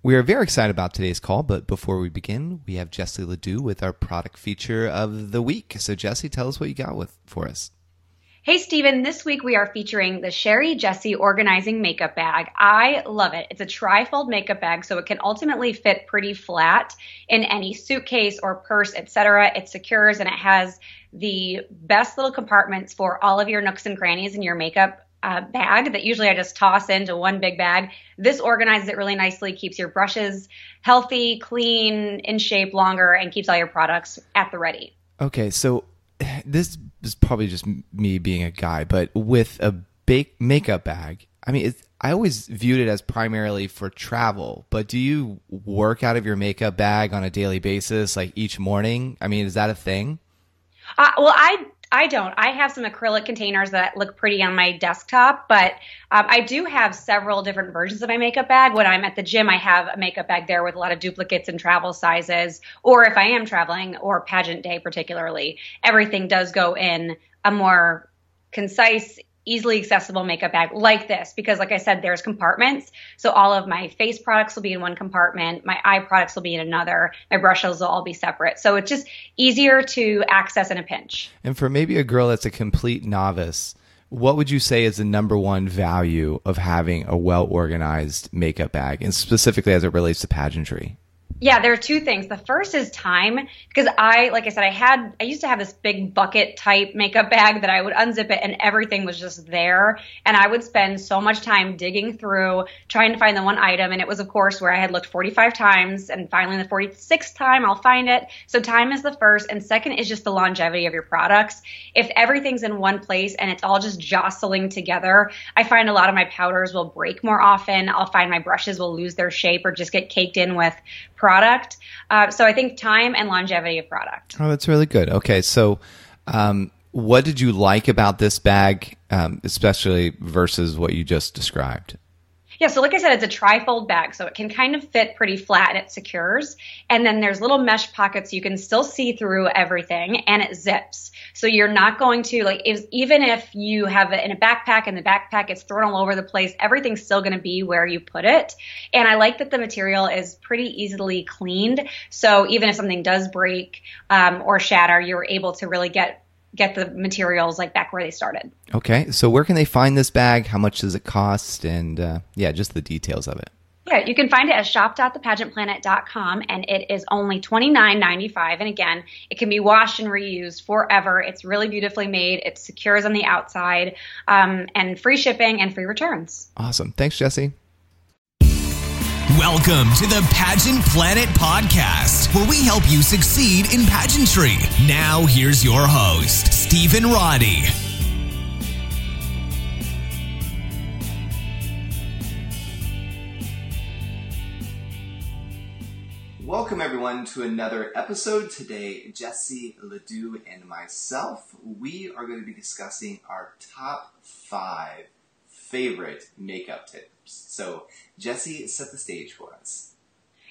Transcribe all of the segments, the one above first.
We are very excited about today's call, but before we begin, we have Jessie Ledoux with our product feature of the week. So, Jessie, tell us what you got with for us. Hey, Stephen, this week we are featuring the Sherry Jessie Organizing Makeup Bag. I love it. It's a tri-fold makeup bag, so it can ultimately fit pretty flat in any suitcase or purse, etc. It secures and it has the best little compartments for all of your nooks and crannies in your makeup uh, bag that usually I just toss into one big bag. This organizes it really nicely, keeps your brushes healthy, clean, in shape longer, and keeps all your products at the ready. Okay, so this is probably just me being a guy, but with a bake makeup bag, I mean, I always viewed it as primarily for travel. But do you work out of your makeup bag on a daily basis, like each morning? I mean, is that a thing? Uh, well, I I don't. I have some acrylic containers that look pretty on my desktop, but um, I do have several different versions of my makeup bag. When I'm at the gym, I have a makeup bag there with a lot of duplicates and travel sizes. Or if I am traveling or pageant day, particularly, everything does go in a more concise, easily accessible makeup bag like this because like I said there's compartments. So all of my face products will be in one compartment. My eye products will be in another. My brushes will all be separate. So it's just easier to access in a pinch. And for maybe a girl that's a complete novice what would you say is the number one value of having a well organized makeup bag and specifically as it relates to pageantry yeah, there are two things. The first is time because I, like I said, I had, I used to have this big bucket type makeup bag that I would unzip it and everything was just there. And I would spend so much time digging through trying to find the one item. And it was, of course, where I had looked 45 times and finally the 46th time I'll find it. So time is the first. And second is just the longevity of your products. If everything's in one place and it's all just jostling together, I find a lot of my powders will break more often. I'll find my brushes will lose their shape or just get caked in with product. Uh, so I think time and longevity of product. Oh, that's really good. Okay, so um, what did you like about this bag, um, especially versus what you just described? Yeah, so like I said, it's a tri-fold bag, so it can kind of fit pretty flat and it secures. And then there's little mesh pockets you can still see through everything, and it zips. So you're not going to like if, even if you have it in a backpack and the backpack gets thrown all over the place, everything's still going to be where you put it. And I like that the material is pretty easily cleaned. So even if something does break um, or shatter, you're able to really get get the materials like back where they started. Okay, so where can they find this bag? How much does it cost? And uh, yeah, just the details of it. Yeah, you can find it at shop.thepageantplanet.com and it is only $29.95. And again, it can be washed and reused forever. It's really beautifully made, it secures on the outside, um, and free shipping and free returns. Awesome. Thanks, Jesse. Welcome to the Pageant Planet podcast, where we help you succeed in pageantry. Now, here's your host, Stephen Roddy. Welcome, everyone, to another episode. Today, Jesse Ledoux and myself, we are going to be discussing our top five favorite makeup tips. So, Jesse, set the stage for us.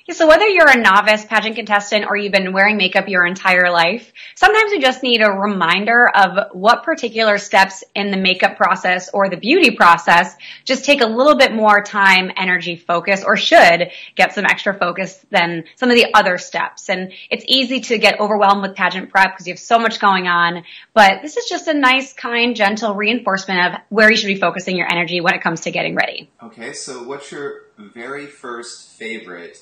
So whether you're a novice pageant contestant or you've been wearing makeup your entire life, sometimes you just need a reminder of what particular steps in the makeup process or the beauty process just take a little bit more time, energy, focus, or should get some extra focus than some of the other steps. And it's easy to get overwhelmed with pageant prep because you have so much going on, but this is just a nice, kind, gentle reinforcement of where you should be focusing your energy when it comes to getting ready. Okay, so what's your very first favorite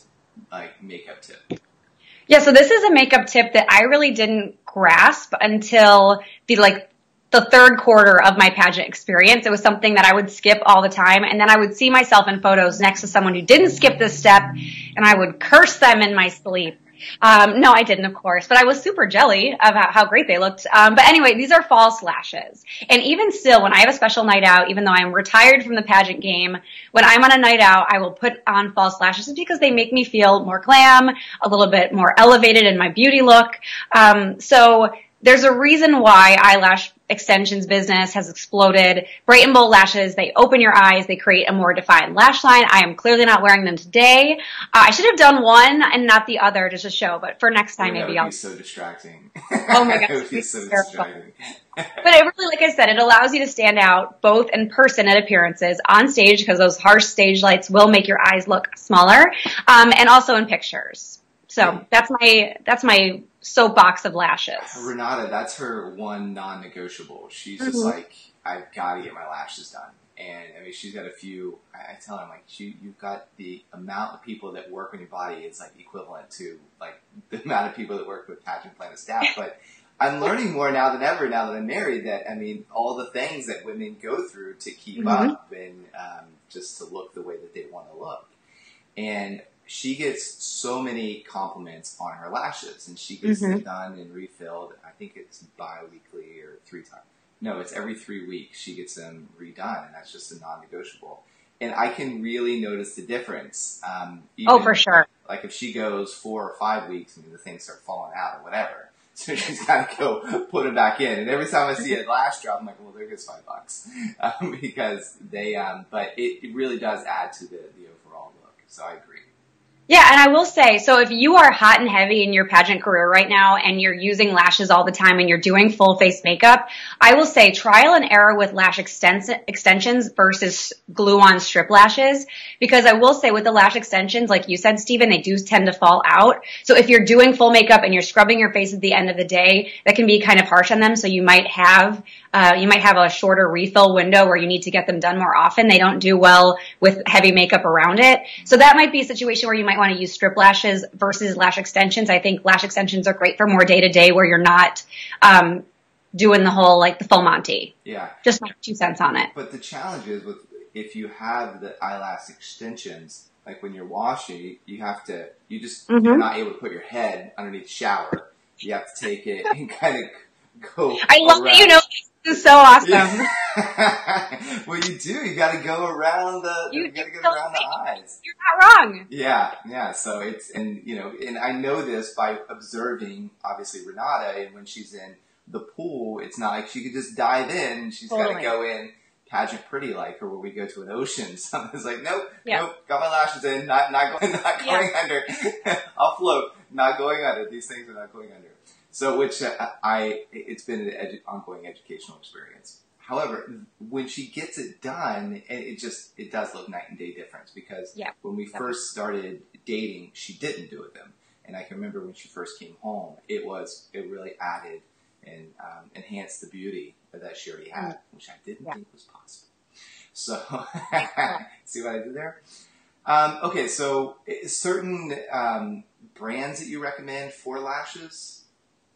like makeup tip? Yeah, so this is a makeup tip that I really didn't grasp until the like the third quarter of my pageant experience. It was something that I would skip all the time. And then I would see myself in photos next to someone who didn't skip this step and I would curse them in my sleep. Um, no, I didn't, of course, but I was super jelly about how great they looked. Um, but anyway, these are false lashes. And even still, when I have a special night out, even though I'm retired from the pageant game, when I'm on a night out, I will put on false lashes because they make me feel more glam, a little bit more elevated in my beauty look. Um, so there's a reason why eyelash extensions business has exploded. Bright and bold lashes, they open your eyes, they create a more defined lash line. I am clearly not wearing them today. Uh, I should have done one and not the other just to show, but for next time, that maybe would I'll. be so distracting. Oh my gosh, it would be so distracting. But it really, like I said, it allows you to stand out both in person at appearances, on stage, because those harsh stage lights will make your eyes look smaller, um, and also in pictures. So that's my that's my soapbox of lashes. Renata, that's her one non-negotiable. She's just Mhm. like, I've got to get my lashes done. And I mean, she's got a few. I I tell her, I'm like, she, you've got the amount of people that work on your body is like equivalent to like the amount of people that work with Pageant Planet staff. But I'm learning more now than ever. Now that I'm married, that I mean, all the things that women go through to keep Mhm. up and um, just to look the way that they want to look. And she gets so many compliments on her lashes, and she gets them done and refilled. I think it's bi-weekly or three times. No, it's every three weeks. She gets them redone, and that's just a non-negotiable. And I can really notice the difference. Um, Oh, for sure. Like if she goes four or five weeks, I mean, the things start falling out or whatever. So she's got to go put them back in. And every time I see a lash drop, I'm like, well, there goes five bucks. Um, because they, um, but it, it really does add to the, the overall look. So I agree. Yeah, and I will say, so if you are hot and heavy in your pageant career right now and you're using lashes all the time and you're doing full face makeup, I will say trial and error with lash extens- extensions versus glue on strip lashes. Because I will say with the lash extensions, like you said, Stephen, they do tend to fall out. So if you're doing full makeup and you're scrubbing your face at the end of the day, that can be kind of harsh on them. So you might have, uh, you might have a shorter refill window where you need to get them done more often. They don't do well with heavy makeup around it. So that might be a situation where you might want to use strip lashes versus lash extensions. I think lash extensions are great for more day to day where you're not, um, doing the whole like the full Monty. Yeah. Just my two cents on it. But the challenge is with if you have the eyelash extensions, like when you're washing, you have to you just Mhm. you're not able to put your head underneath the shower. You have to take it and kind of go. I love that you know this is so awesome. Yeah. well, you do. You got to go around the. You, You got to go around the eyes. You're not wrong. Yeah, yeah. So it's and you know, and I know this by observing obviously Renata, and when she's in the pool, it's not like she could just dive in. She's got to go in pageant pretty like, or where we go to an ocean. Something's like, nope, Yeah. nope, got my lashes in, not not going, not Yeah. going under. I'll float, not going under. These things are not going under. So, which uh, I, it's been an edu- ongoing educational experience. However, when she gets it done, it, it just it does look night and day difference because Yeah. when we first started dating, she didn't do it then, and I can remember when she first came home, it was it really added and um, enhanced the beauty that she already had, which I didn't Yeah. think was possible. So, see what I did there? Um, okay, so certain um, brands that you recommend for lashes.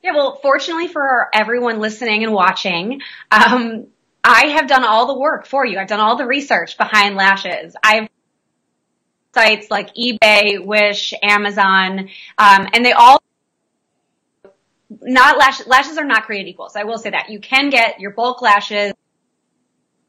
Yeah, well, fortunately for everyone listening and watching, um, I have done all the work for you. I've done all the research behind lashes. I've sites like eBay, Wish, Amazon, um, and they all not lash, lashes are not created equal. So I will say that you can get your bulk lashes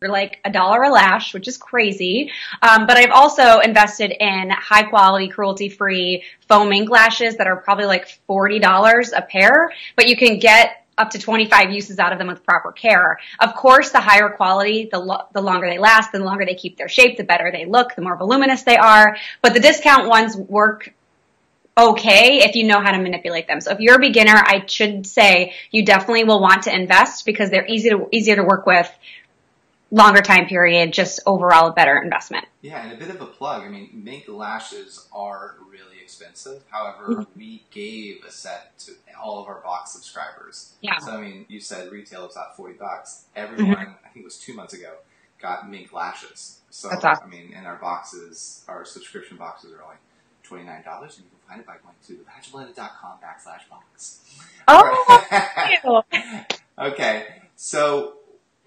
for like a dollar a lash, which is crazy. Um, but I've also invested in high quality, cruelty free faux mink lashes that are probably like $40 a pair, but you can get up to 25 uses out of them with proper care. Of course, the higher quality, the, lo- the longer they last, the longer they keep their shape, the better they look, the more voluminous they are. But the discount ones work okay if you know how to manipulate them. So if you're a beginner, I should say you definitely will want to invest because they're easy to, easier to work with, longer time period, just overall a better investment. Yeah, and a bit of a plug. I mean, mink lashes are really expensive. However, Mm-hmm. we gave a set to all of our box subscribers. Yeah. Mm-hmm. So I mean, you said retail is about forty bucks. Everyone, I think it was two months ago, got mink lashes. So That's awesome. I mean, and our boxes, our subscription boxes are only twenty nine dollars, and you can find it by going to pageantplanet.com backslash box. Oh, okay, so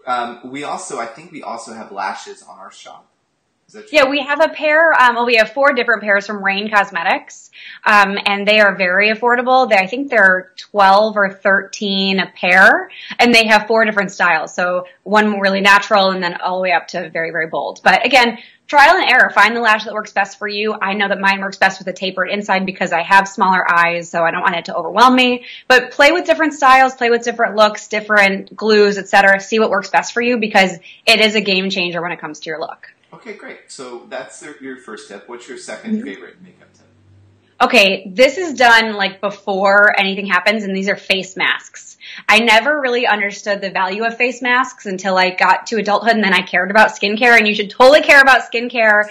um, we also, I think we also have lashes on our shop. Is that true? Yeah, we have a pair. Um, well, we have four different pairs from Rain Cosmetics, um, and they are very affordable. They, I think they're twelve or thirteen a pair, and they have four different styles. So one really natural, and then all the way up to very, very bold. But again, trial and error. Find the lash that works best for you. I know that mine works best with a tapered inside because I have smaller eyes, so I don't want it to overwhelm me. But play with different styles, play with different looks, different glues, etc. See what works best for you because it is a game changer when it comes to your look. Okay, great. So that's your first tip. What's your 2nd mm-hmm. favorite makeup tip? Okay, this is done like before anything happens, and these are face masks. I never really understood the value of face masks until I got to adulthood, and then I cared about skincare. And you should totally care about skincare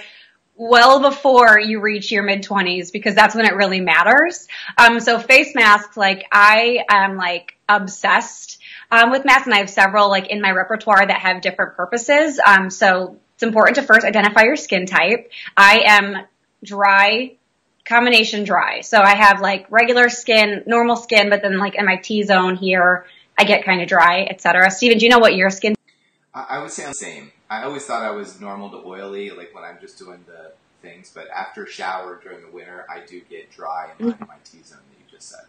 well before you reach your mid 20s because that's when it really matters. Um, so face masks, like I am like obsessed um, with masks, and I have several like in my repertoire that have different purposes. Um, so it's important to first identify your skin type. I am dry, combination dry. So I have like regular skin, normal skin, but then like in my T zone here, I get kind of dry, etc. Stephen, do you know what your skin? I would say I'm the same. I always thought I was normal to oily, like when I'm just doing the things, but after shower during the winter, I do get dry in my, mm-hmm. my T zone that you just said.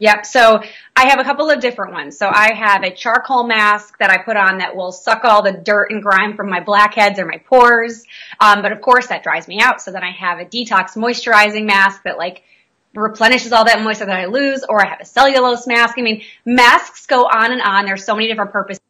Yep. So I have a couple of different ones. So I have a charcoal mask that I put on that will suck all the dirt and grime from my blackheads or my pores. Um, but of course that dries me out. So then I have a detox moisturizing mask that like replenishes all that moisture that I lose, or I have a cellulose mask. I mean, masks go on and on. There's so many different purposes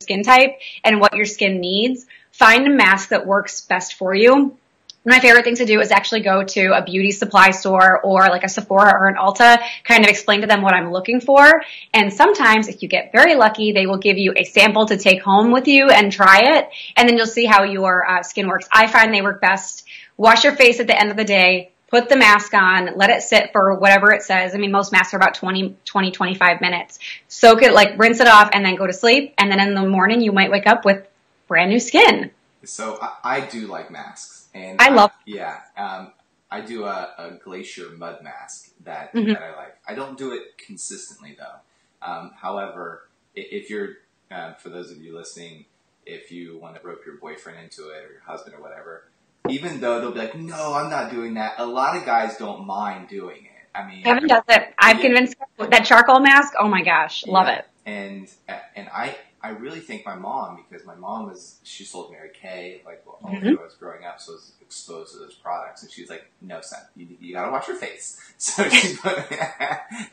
skin type and what your skin needs. Find a mask that works best for you my favorite thing to do is actually go to a beauty supply store or like a Sephora or an Ulta, kind of explain to them what I'm looking for. And sometimes if you get very lucky, they will give you a sample to take home with you and try it. And then you'll see how your uh, skin works. I find they work best. Wash your face at the end of the day. Put the mask on, let it sit for whatever it says. I mean, most masks are about 20, 20, 25 minutes. Soak it, like rinse it off and then go to sleep. And then in the morning, you might wake up with brand new skin. So I, I do like masks. And I love. yeah, um, I do a, a, glacier mud mask that mm-hmm. that I like. I don't do it consistently though. Um, however, if you're uh, for those of you listening, if you want to rope your boyfriend into it or your husband or whatever, even though they'll be like, "No, I'm not doing that." A lot of guys don't mind doing it. I mean, Kevin does it. I've yeah. convinced that charcoal mask. Oh my gosh, love yeah. it. And and I I really think my mom, because my mom was, she sold Mary Kay, like, well, mm-hmm. I was growing up, so I was exposed to those products. And she was like, no, son, you, you gotta watch your face. So she put,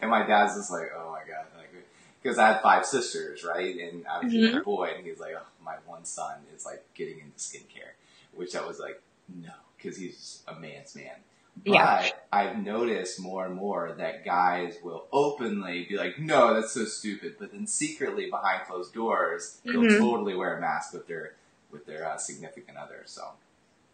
and my dad's just like, oh my God. Like, because I had five sisters, right? And I was mm-hmm. a boy, and he's like, oh, my one son is like getting into skincare, which I was like, no, because he's a man's man. But yeah. I've noticed more and more that guys will openly be like, no, that's so stupid. But then secretly behind closed doors, mm-hmm. they'll totally wear a mask with their, with their uh, significant other. So.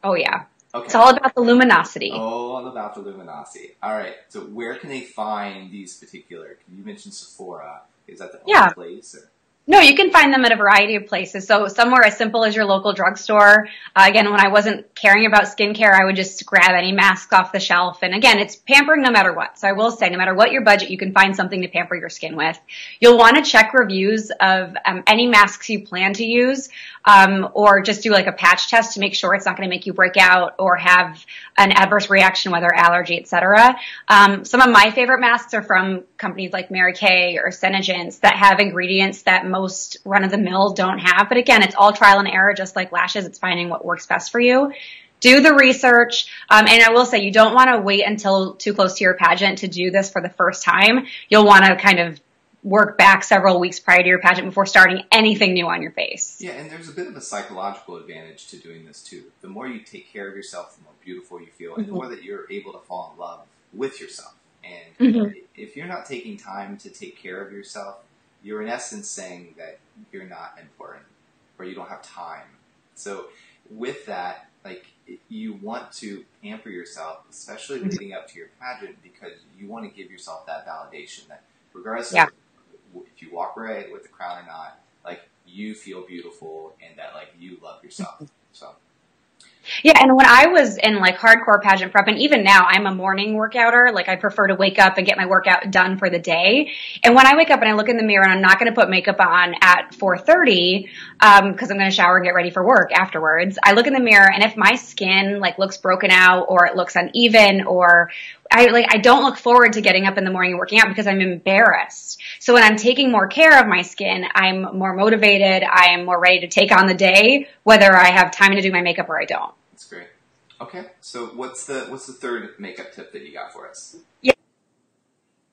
Oh yeah. Okay. It's all about the luminosity. All about the luminosity. All right. So where can they find these particular? You mentioned Sephora. Is that the yeah. place? Or? No, you can find them at a variety of places. So somewhere as simple as your local drugstore. Uh, again, when I wasn't caring about skincare, I would just grab any mask off the shelf. And again, it's pampering no matter what. So I will say, no matter what your budget, you can find something to pamper your skin with. You'll want to check reviews of um, any masks you plan to use, um, or just do like a patch test to make sure it's not going to make you break out or have an adverse reaction, whether allergy, etc. Um, some of my favorite masks are from companies like Mary Kay or Senegence that have ingredients that most run of the mill don't have. But again, it's all trial and error, just like lashes. It's finding what works best for you. Do the research. Um, and I will say you don't want to wait until too close to your pageant to do this for the first time. You'll want to kind of work back several weeks prior to your pageant before starting anything new on your face. Yeah, and there's a bit of a psychological advantage to doing this too. The more you take care of yourself, the more beautiful you feel, and mm-hmm. the more that you're able to fall in love with yourself. And mm-hmm. if you're not taking time to take care of yourself, you're in essence saying that you're not important or you don't have time. So with that, like you want to pamper yourself, especially mm-hmm. leading up to your pageant, because you want to give yourself that validation that regardless yeah. of if you walk right with the crown or not, like you feel beautiful and that like you love yourself. Mm-hmm. So. Yeah, and when I was in like hardcore pageant prep, and even now I'm a morning workouter. Like I prefer to wake up and get my workout done for the day. And when I wake up and I look in the mirror and I'm not going to put makeup on at 4:30 because um, I'm going to shower and get ready for work afterwards, I look in the mirror and if my skin like looks broken out or it looks uneven or I like I don't look forward to getting up in the morning and working out because I'm embarrassed. So when I'm taking more care of my skin, I'm more motivated. I am more ready to take on the day, whether I have time to do my makeup or I don't. That's great. Okay, so what's the what's the third makeup tip that you got for us? Yeah.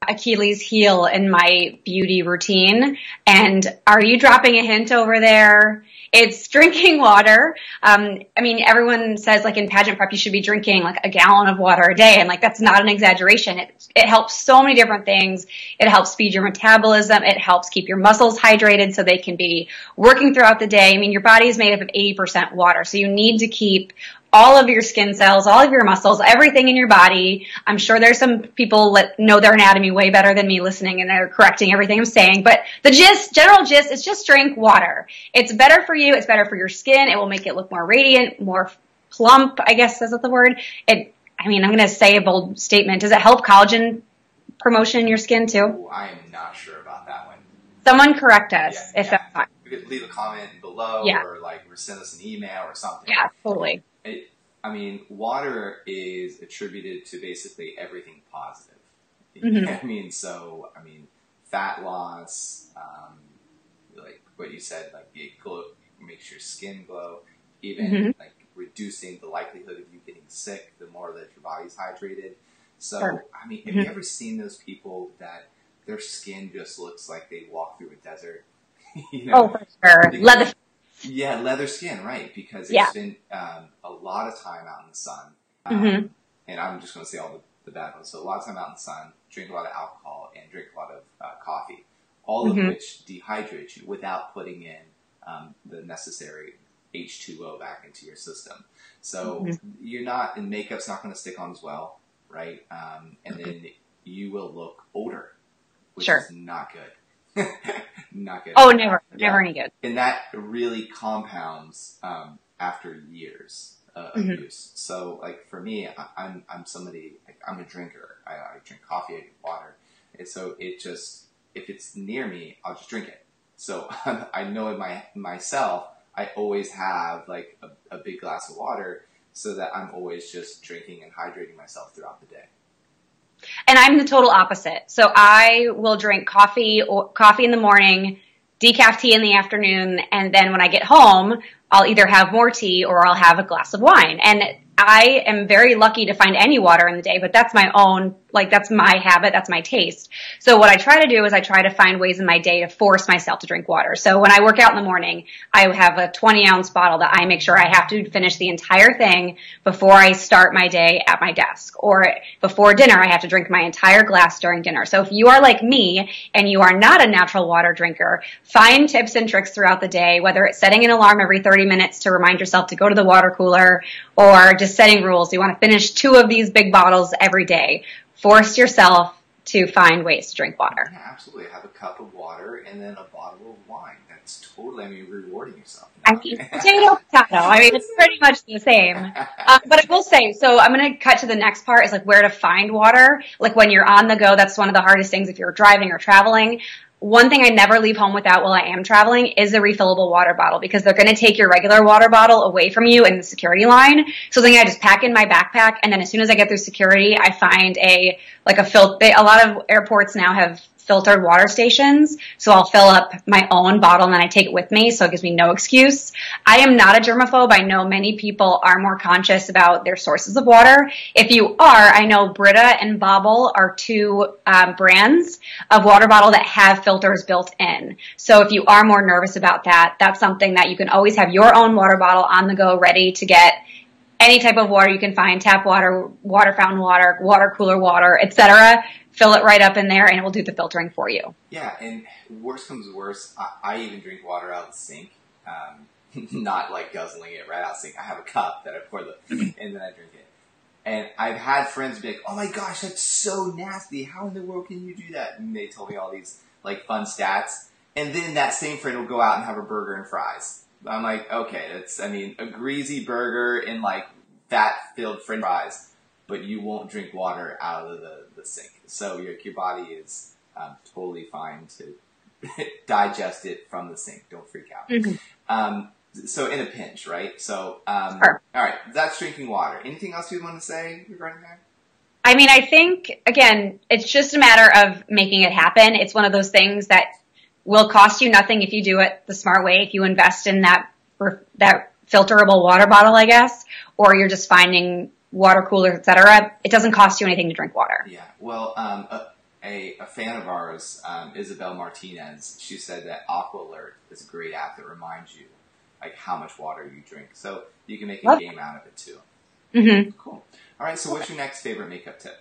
Achilles heel in my beauty routine. And are you dropping a hint over there? It's drinking water. Um, I mean, everyone says like in pageant prep, you should be drinking like a gallon of water a day. And like, that's not an exaggeration. It, it helps so many different things. It helps speed your metabolism. It helps keep your muscles hydrated so they can be working throughout the day. I mean, your body is made up of 80% water. So you need to keep all of your skin cells, all of your muscles, everything in your body. I'm sure there's some people that know their anatomy way better than me listening and they're correcting everything I'm saying. But the gist, general gist is just drink water. It's better for you. It's better for your skin. It will make it look more radiant, more plump, I guess is that the word. It, I mean, I'm going to say a bold statement. Does it help collagen promotion in your skin too? Oh, I am not sure about that one. Someone correct us Yeah, if yeah. that's not. You could leave a comment below Yeah. or like or send us an email or something. Yeah, totally. It, I mean, water is attributed to basically everything positive. Mhm. I mean, so I mean, fat loss, um, like what you said, like it glow, makes your skin glow. Even Mhm. like reducing the likelihood of you getting sick, the more that your body's hydrated. So, Sure. I mean, have Mhm. you ever seen those people that their skin just looks like they walk through a desert? you know, Oh, for sure. Leather. Yeah, leather skin, right? Because they Yeah. been um, a lot of time out in the sun. Um, Mhm. And I'm just going to say all the, the bad ones. So a lot of time out in the sun, drink a lot of alcohol, and drink a lot of uh, coffee, all of Mhm. which dehydrate you without putting in um, the necessary H2O back into your system. So Mhm. you're not, and makeup's not going to stick on as well, right? Um, and then you will look older, which Sure. is not good. Not good. Oh, never, Yeah never any good. and that really compounds um, after years uh, of Mhm. use. So, like for me, I, I'm I'm somebody like, I'm a drinker. I, I drink coffee, I drink water, and so it just if it's near me, I'll just drink it. So I know in my myself, I always have like a, a big glass of water, so that I'm always just drinking and hydrating myself throughout the day. And I'm the total opposite. So I will drink coffee or coffee in the morning, decaf tea in the afternoon, and then when I get home, I'll either have more tea or I'll have a glass of wine. And I am very lucky to find any water in the day, but that's my own, like that's my habit, that's my taste. So what I try to do is I try to find ways in my day to force myself to drink water. So when I work out in the morning, I have a 20 ounce bottle that I make sure I have to finish the entire thing before I start my day at my desk. Or before dinner, I have to drink my entire glass during dinner. So if you are like me and you are not a natural water drinker, find tips and tricks throughout the day, whether it's setting an alarm every 30 minutes to remind yourself to go to the water cooler or just setting rules. You want to finish two of these big bottles every day. Force yourself to find ways to drink water. Yeah, absolutely. Have a cup of water and then a bottle of wine. That's totally. I mean, rewarding yourself. I mean, potato, potato. I mean, it's pretty much the same. Um, but I will say, so I'm going to cut to the next part is like where to find water. Like when you're on the go, that's one of the hardest things if you're driving or traveling. One thing I never leave home without while I am traveling is a refillable water bottle because they're going to take your regular water bottle away from you in the security line. So then I just pack in my backpack and then as soon as I get through security, I find a, like a fil- they, a lot of airports now have filtered water stations. So I'll fill up my own bottle and then I take it with me. So it gives me no excuse. I am not a germaphobe. I know many people are more conscious about their sources of water. If you are, I know Brita and Bobble are two um, brands of water bottle that have filters built in. So if you are more nervous about that, that's something that you can always have your own water bottle on the go ready to get any type of water you can find, tap water, water fountain water, water cooler water, etc. Fill it right up in there and it will do the filtering for you. Yeah, and worst comes to worst, I, I even drink water out of the sink. Um, not like guzzling it right out of the sink. I have a cup that I pour the, and then I drink it. And I've had friends be like, "Oh my gosh, that's so nasty! How in the world can you do that?" And they told me all these like fun stats. And then that same friend will go out and have a burger and fries. I'm like, okay, that's I mean a greasy burger and like fat-filled French fries, but you won't drink water out of the, the sink. So your your body is um, totally fine to digest it from the sink. Don't freak out. Mhm. Um, so in a pinch, right? So um, Sure. all right, that's drinking water. Anything else you want to say regarding that? I mean, I think again, it's just a matter of making it happen. It's one of those things that will cost you nothing if you do it the smart way. If you invest in that that filterable water bottle, I guess, or you're just finding water coolers, etc. It doesn't cost you anything to drink water. Yeah. Well, um, a, a, fan of ours, um, Isabel Martinez, she said that Aqua Alert is a great app that reminds you like how much water you drink. So you can make a game out of it too. Mm-hmm. Cool. All right. So what's your next favorite makeup tip?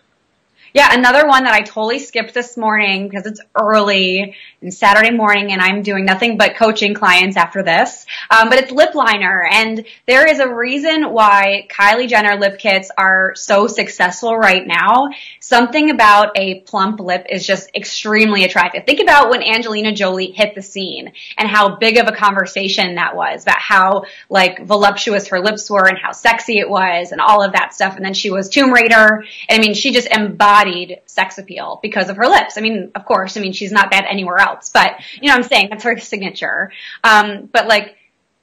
Yeah, another one that I totally skipped this morning because it's early and Saturday morning and I'm doing nothing but coaching clients after this. Um, but it's lip liner and there is a reason why Kylie Jenner lip kits are so successful right now. Something about a plump lip is just extremely attractive. Think about when Angelina Jolie hit the scene and how big of a conversation that was about how like voluptuous her lips were and how sexy it was and all of that stuff. And then she was Tomb Raider. I mean, she just embodied embodied sex appeal because of her lips. I mean, of course, I mean, she's not that anywhere else, but you know I'm saying? That's her signature. Um, but like,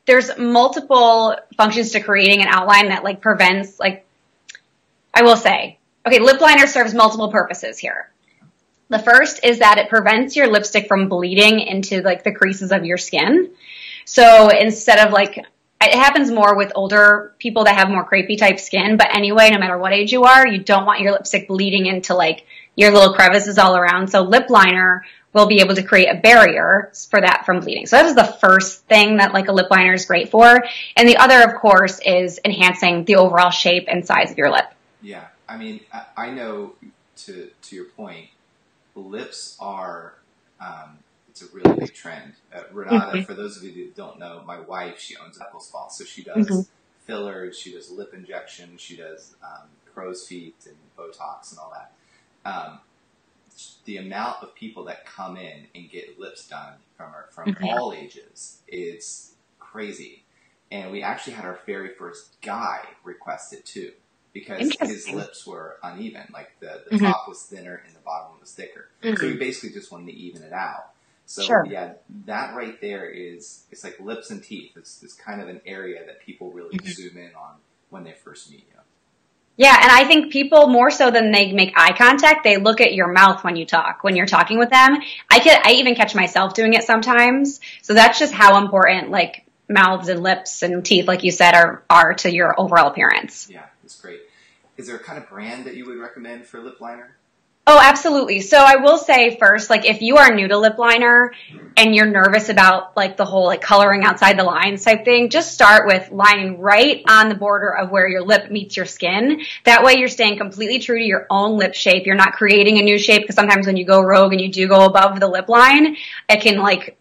there's multiple functions to creating an outline that like prevents like, I will say, okay, lip liner serves multiple purposes here. The first is that it prevents your lipstick from bleeding into like the creases of your skin. So instead of like it happens more with older people that have more crepey type skin. But anyway, no matter what age you are, you don't want your lipstick bleeding into like your little crevices all around. So lip liner will be able to create a barrier for that from bleeding. So that is the first thing that like a lip liner is great for. And the other, of course, is enhancing the overall shape and size of your lip. Yeah. I mean, I know to, to your point, lips are, um, it's a really big trend. Uh, Renata, mm-hmm. for those of you who don't know, my wife, she owns Apple Spa, so she does mm-hmm. fillers, she does lip injections, she does um, crow's feet and Botox and all that. Um, the amount of people that come in and get lips done from our, from mm-hmm. all ages is crazy. And we actually had our very first guy request it too because his lips were uneven. Like the, the mm-hmm. top was thinner and the bottom was thicker. Mm-hmm. So we basically just wanted to even it out. So sure. yeah, that right there is it's like lips and teeth. It's, it's kind of an area that people really mm-hmm. zoom in on when they first meet you. Yeah, and I think people more so than they make eye contact, they look at your mouth when you talk, when you're talking with them. I can I even catch myself doing it sometimes. So that's just how important like mouths and lips and teeth, like you said, are are to your overall appearance. Yeah, it's great. Is there a kind of brand that you would recommend for lip liner? Oh, absolutely. So I will say first, like if you are new to lip liner and you're nervous about like the whole like coloring outside the lines type thing, just start with lining right on the border of where your lip meets your skin. That way you're staying completely true to your own lip shape. You're not creating a new shape because sometimes when you go rogue and you do go above the lip line, it can like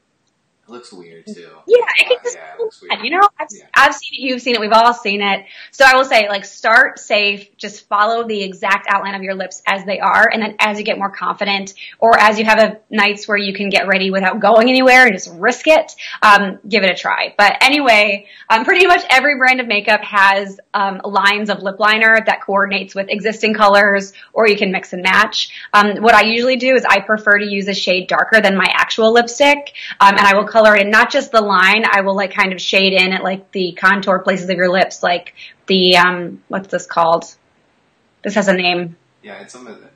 it looks weird too. Yeah, it can just yeah, you know, I've, yeah. I've seen it, you've seen it, we've all seen it. So I will say, like, start safe, just follow the exact outline of your lips as they are, and then as you get more confident, or as you have a nights where you can get ready without going anywhere and just risk it, um, give it a try. But anyway, um, pretty much every brand of makeup has um, lines of lip liner that coordinates with existing colors, or you can mix and match. Um, what I usually do is I prefer to use a shade darker than my actual lipstick, um, and I will color it in not just the line. I will like kind of shade in at like the contour places of your lips, like the um, what's this called? This has a name. Yeah, it's of the.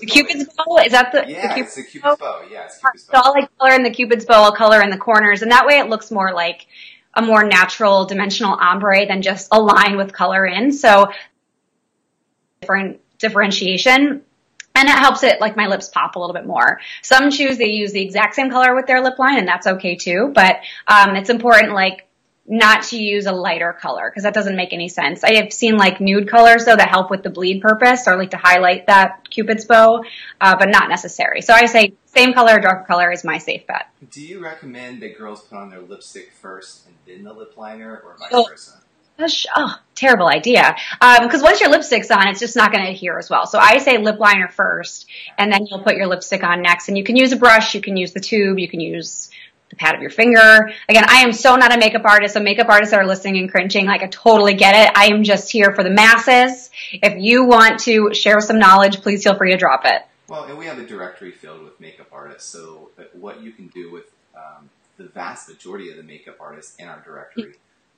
The Cupid's bow is that the? Yeah, the Cupid's it's the Cupid's bow. bow. Yeah, it's Cupid's bow. So I'll like color in the Cupid's bow. I'll color in the corners, and that way it looks more like a more natural dimensional ombre than just a line with color in. So different differentiation and it helps it like my lips pop a little bit more. Some choose they use the exact same color with their lip line, and that's okay too. But um, it's important like not to use a lighter color because that doesn't make any sense. I have seen like nude colors though that help with the bleed purpose or like to highlight that cupid's bow, uh, but not necessary. So I say same color, darker color is my safe bet. Do you recommend that girls put on their lipstick first and then the lip liner, or vice versa? Oh, terrible idea. Because um, once your lipstick's on, it's just not going to adhere as well. So I say lip liner first, and then you'll put your lipstick on next. And you can use a brush, you can use the tube, you can use the pad of your finger. Again, I am so not a makeup artist. So makeup artists that are listening and cringing, like I totally get it. I am just here for the masses. If you want to share some knowledge, please feel free to drop it. Well, and we have a directory filled with makeup artists. So what you can do with um, the vast majority of the makeup artists in our directory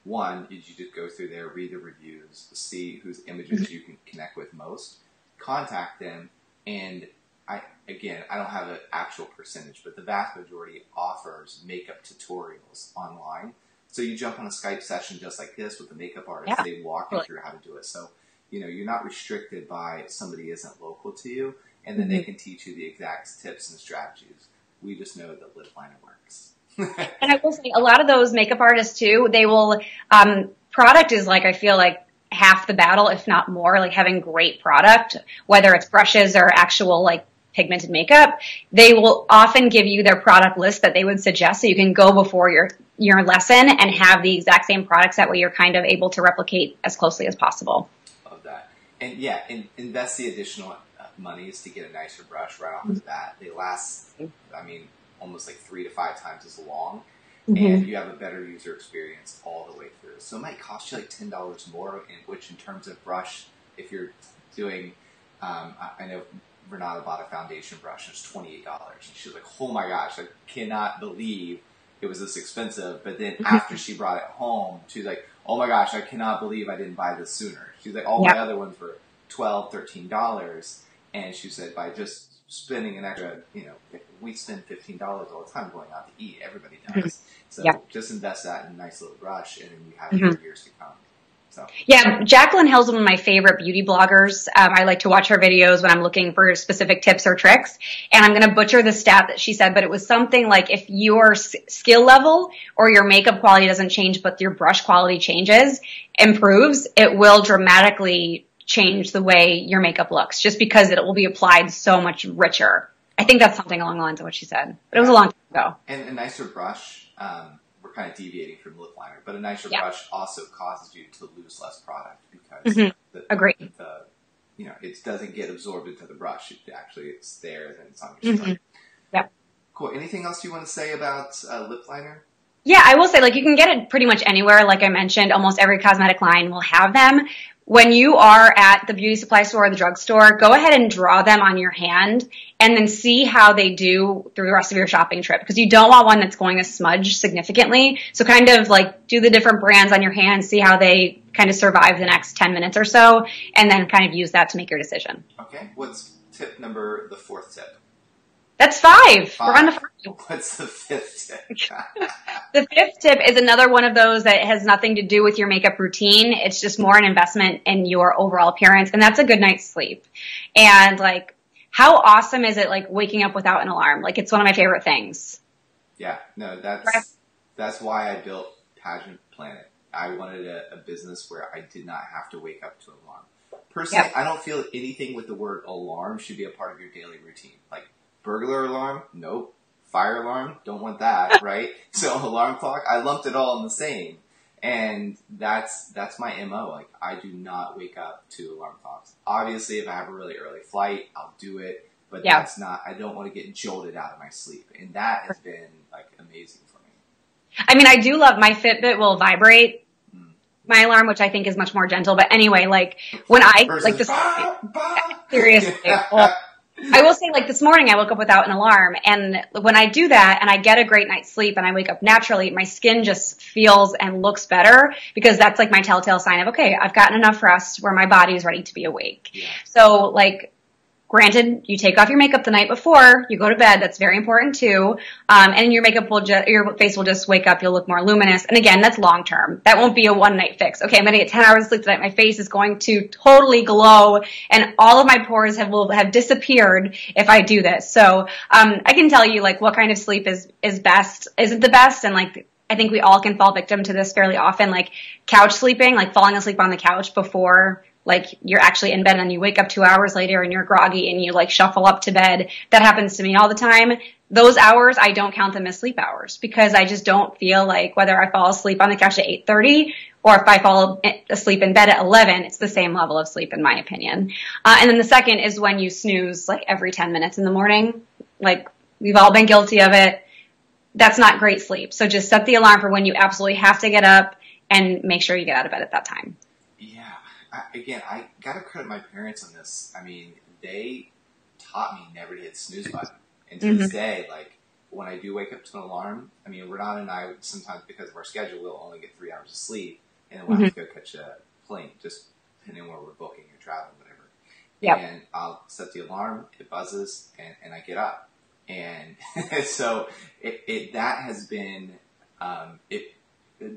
one is you just go through there, read the reviews, see whose images mm-hmm. you can connect with most. contact them, and I again I don't have an actual percentage, but the vast majority offers makeup tutorials online. So you jump on a Skype session just like this with the makeup artist. Yeah. They walk you through how to do it. So you know you're not restricted by somebody isn't local to you, and then they mm-hmm. can teach you the exact tips and strategies. We just know that lip liner works. And I will say a lot of those makeup artists too, they will, um, product is like, I feel like half the battle, if not more, like having great product, whether it's brushes or actual like pigmented makeup, they will often give you their product list that they would suggest so you can go before your your lesson and have the exact same products that way you're kind of able to replicate as closely as possible. of that. And yeah, in, invest the additional uh, monies to get a nicer brush right off the bat. They last, I mean, almost like three to five times as long, and you have a better user experience all the way through. So it might cost you like ten dollars more, in which in terms of brush, if you're doing, um, I, know Renata bought a foundation brush, and it's twenty eight dollars, and she was like, "Oh my gosh, I cannot believe." It was this expensive, but then after she brought it home, she's like, "Oh my gosh, I cannot believe I didn't buy this sooner." She's like, "All my other ones were 12 dollars and she said by just spending an extra you know we spend fifteen dollars all the time going out to eat everybody does so Yeah. just invest that in a nice little brush and you have Mhm. it for years to come so Yeah, Jaclyn Hill's one of my favorite beauty bloggers. Um, I like to watch her videos when I'm looking for specific tips or tricks. And I'm going to butcher the stat that she said, but it was something like if your s- skill level or your makeup quality doesn't change, but your brush quality changes, improves, it will dramatically change the way your makeup looks just because it will be applied so much richer. I think that's something along the lines of what she said, but it was a long time ago. and a nicer brush um, we're kind of deviating from lip liner but a nicer Yeah. brush also causes you to lose less product because Mhm. the, Agreed. the you know it doesn't get absorbed into the brush it actually it's there and it's on your skin Mhm. Yep. cool anything else you want to say about uh, lip liner Yeah, I will say, like, you can get it pretty much anywhere. Like I mentioned, almost every cosmetic line will have them. When you are at the beauty supply store or the drugstore, go ahead and draw them on your hand and then see how they do through the rest of your shopping trip because you don't want one that's going to smudge significantly. So kind of like do the different brands on your hand, see how they kind of survive the next 10 minutes or so, and then kind of use that to make your decision. Okay, what's tip number the fourth tip? That's five. We're on to five. What's the fifth tip? The fifth tip is another one of those that has nothing to do with your makeup routine. It's just more an investment in your overall appearance, and that's a good night's sleep. And like, how awesome is it like waking up without an alarm? Like, it's one of my favorite things. yeah, no, that's Right. that's why I built Pageant Planet. I wanted a, a business where I did not have to wake up to an alarm. Personally, Yep. I don't feel anything with the word alarm should be a part of your daily routine. Like burglar alarm, nope. Fire alarm, don't want that, right? So alarm clock, I lumped it all in the same. And that's that's my MO. Like I do not wake up to alarm clocks. Obviously if I have a really early flight, I'll do it. But Yeah. that's not I don't want to get jolted out of my sleep. And that has been like amazing for me. I mean, I do love my Fitbit will vibrate Mm. my alarm, which I think is much more gentle. But anyway, like when I Versus like this. bah, bah. Seriously. Well, I will say, like this morning, I woke up without an alarm, and when I do that, and I get a great night's sleep, and I wake up naturally, my skin just feels and looks better because that's like my telltale sign of okay, I've gotten enough rest where my body is ready to be awake. Yeah. So, like, granted, you take off your makeup the night before you go to bed. That's very important too. Um, and your makeup will just, your face will just wake up. You'll look more luminous. And again, that's long term. That won't be a one night fix. Okay, I'm to get 10 hours of sleep tonight. My face is going to totally glow and all of my pores have, will have disappeared if I do this. So, um, I can tell you like what kind of sleep is, is best, isn't the best. And like, I think we all can fall victim to this fairly often, like couch sleeping, like falling asleep on the couch before like you're actually in bed and you wake up two hours later and you're groggy and you like shuffle up to bed. That happens to me all the time. Those hours, I don't count them as sleep hours because I just don't feel like whether I fall asleep on the couch at 8.30 or if I fall asleep in bed at 11, it's the same level of sleep in my opinion. Uh, and then the second is when you snooze like every 10 minutes in the morning. Like we've all been guilty of it. That's not great sleep. So just set the alarm for when you absolutely have to get up and make sure you get out of bed at that time. I, again, I gotta credit my parents on this. I mean, they taught me never to hit snooze button. And to this day, like when I do wake up to an alarm, I mean, Renata and I sometimes because of our schedule, we'll only get three hours of sleep, and then we'll have to go catch a plane, just depending on where we're booking or traveling, whatever. Yep. and I'll set the alarm, it buzzes, and, and I get up. And so it, it that has been um, it.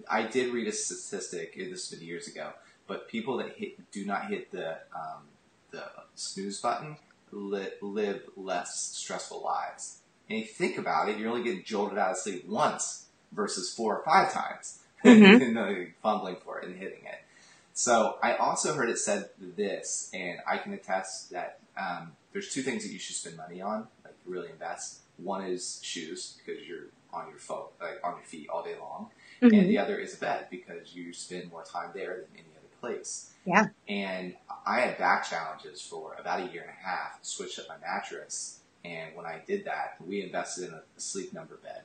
I did read a statistic. This has been years ago, but people that hit do not hit the um, the snooze button li- live less stressful lives. And if you think about it, you're only getting jolted out of sleep once versus four or five times, Mhm. and fumbling for it and hitting it. So I also heard it said this, and I can attest that um, there's two things that you should spend money on, like really invest. One is shoes because you're on your foot, like on your feet all day long, Mhm. and the other is a bed because you spend more time there than any place. Yeah. And I had back challenges for about a year and a half. Switched up my mattress, and when I did that, we invested in a sleep number bed,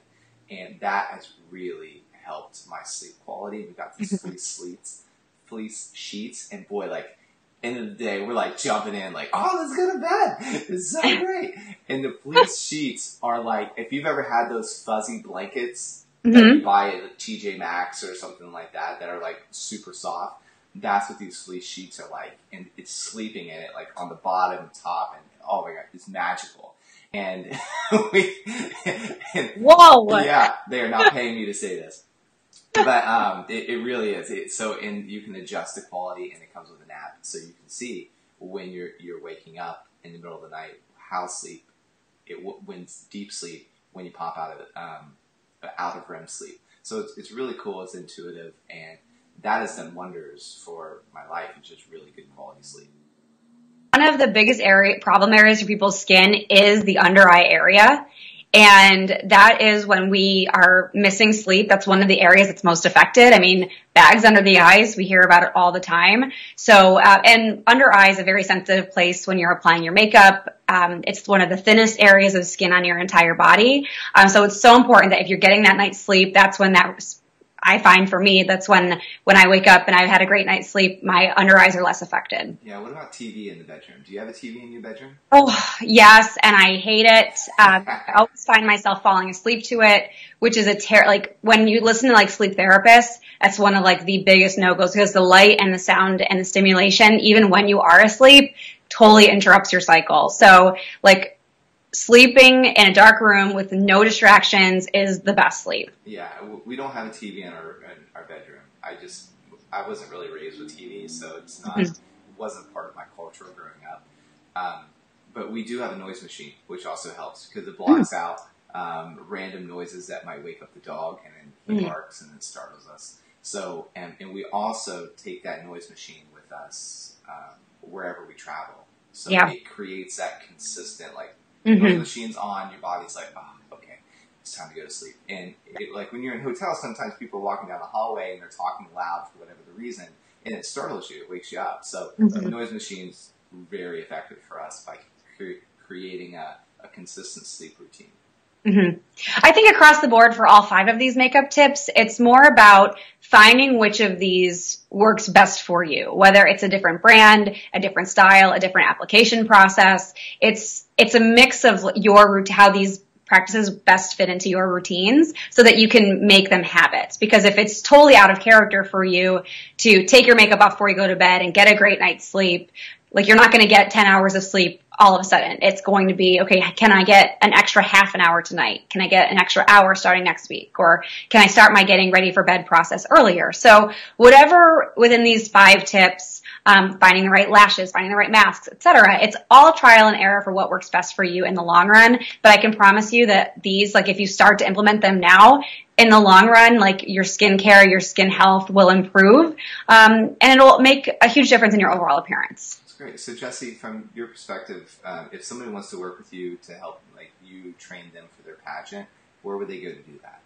and that has really helped my sleep quality. We got these fleece sleeps, fleece sheets, and boy, like end of the day, we're like jumping in, like, oh, let's go to bed. It's so great. and the fleece sheets are like, if you've ever had those fuzzy blankets that Mhm. you buy at TJ Maxx or something like that, that are like super soft. That's what these fleece sheets are like, and it's sleeping in it, like on the bottom and top, and oh my god, it's magical. And we, and Whoa. yeah, they are not paying me to say this, but um, it, it really is. It, so, and you can adjust the quality, and it comes with an app, so you can see when you're you're waking up in the middle of the night how sleep it when deep sleep when you pop out of um, out of REM sleep. So it's it's really cool. It's intuitive, and that has done wonders for my life. It's just really good quality sleep. one of the biggest area problem areas for people's skin is the under eye area. And that is when we are missing sleep. That's one of the areas that's most affected. I mean, bags under the eyes, we hear about it all the time. So, uh, and under eye is a very sensitive place when you're applying your makeup. Um, it's one of the thinnest areas of skin on your entire body. Um, so it's so important that if you're getting that night's sleep, that's when that I find for me, that's when, when I wake up and I've had a great night's sleep, my under eyes are less affected. Yeah. What about TV in the bedroom? Do you have a TV in your bedroom? Oh, yes, and I hate it. Um, I always find myself falling asleep to it, which is a ter- like when you listen to like sleep therapists, that's one of like the biggest no-goes because the light and the sound and the stimulation, even when you are asleep, totally interrupts your cycle. So like sleeping in a dark room with no distractions is the best sleep. Yeah, we don't have a TV in our in our bedroom. I just I wasn't really raised with TV, so it's not Mhm. it wasn't part of my culture growing up. Um, but we do have a noise machine, which also helps because it blocks out um, random noises that might wake up the dog, and then he Mhm. barks and it startles us. So and and we also take that noise machine with us um, wherever we travel. So Yeah. it creates that consistent like Mhm. noise machine's on, your body's like, oh, okay, it's time to go to sleep. And it, like when you're in hotels, sometimes people are walking down the hallway and they're talking loud for whatever the reason, and it startles you, it wakes you up. So Mhm. the noise machine's very effective for us by cre- creating a, a consistent sleep routine. Hmm I think across the board for all five of these makeup tips, it's more about finding which of these works best for you, whether it's a different brand, a different style, a different application process. It's, it's a mix of your route, how these practices best fit into your routines so that you can make them habits. Because if it's totally out of character for you to take your makeup off before you go to bed and get a great night's sleep, like you're not going to get 10 hours of sleep all of a sudden. It's going to be, okay, can I get an extra half an hour tonight? Can I get an extra hour starting next week? Or can I start my getting ready for bed process earlier? So whatever within these five tips, um, finding the right lashes, finding the right masks, etc. It's all trial and error for what works best for you in the long run. But I can promise you that these, like if you start to implement them now, in the long run, like your skincare, your skin health will improve, um, and it'll make a huge difference in your overall appearance. That's great. So Jesse, from your perspective, um, if somebody wants to work with you to help, like you train them for their pageant, where would they go to do that?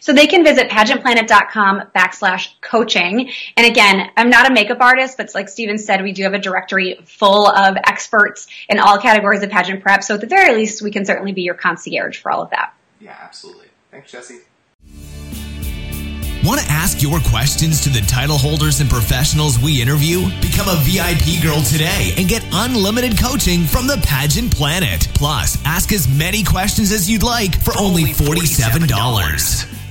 So they can visit pageantplanet.com backslash coaching. And again, I'm not a makeup artist, but like Stephen said, we do have a directory full of experts in all categories of pageant prep. So at the very least, we can certainly be your concierge for all of that. Yeah, absolutely. Thanks, Jesse. Want to ask your questions to the title holders and professionals we interview? Become a VIP girl today and get unlimited coaching from the Pageant Planet. Plus, ask as many questions as you'd like for only $47.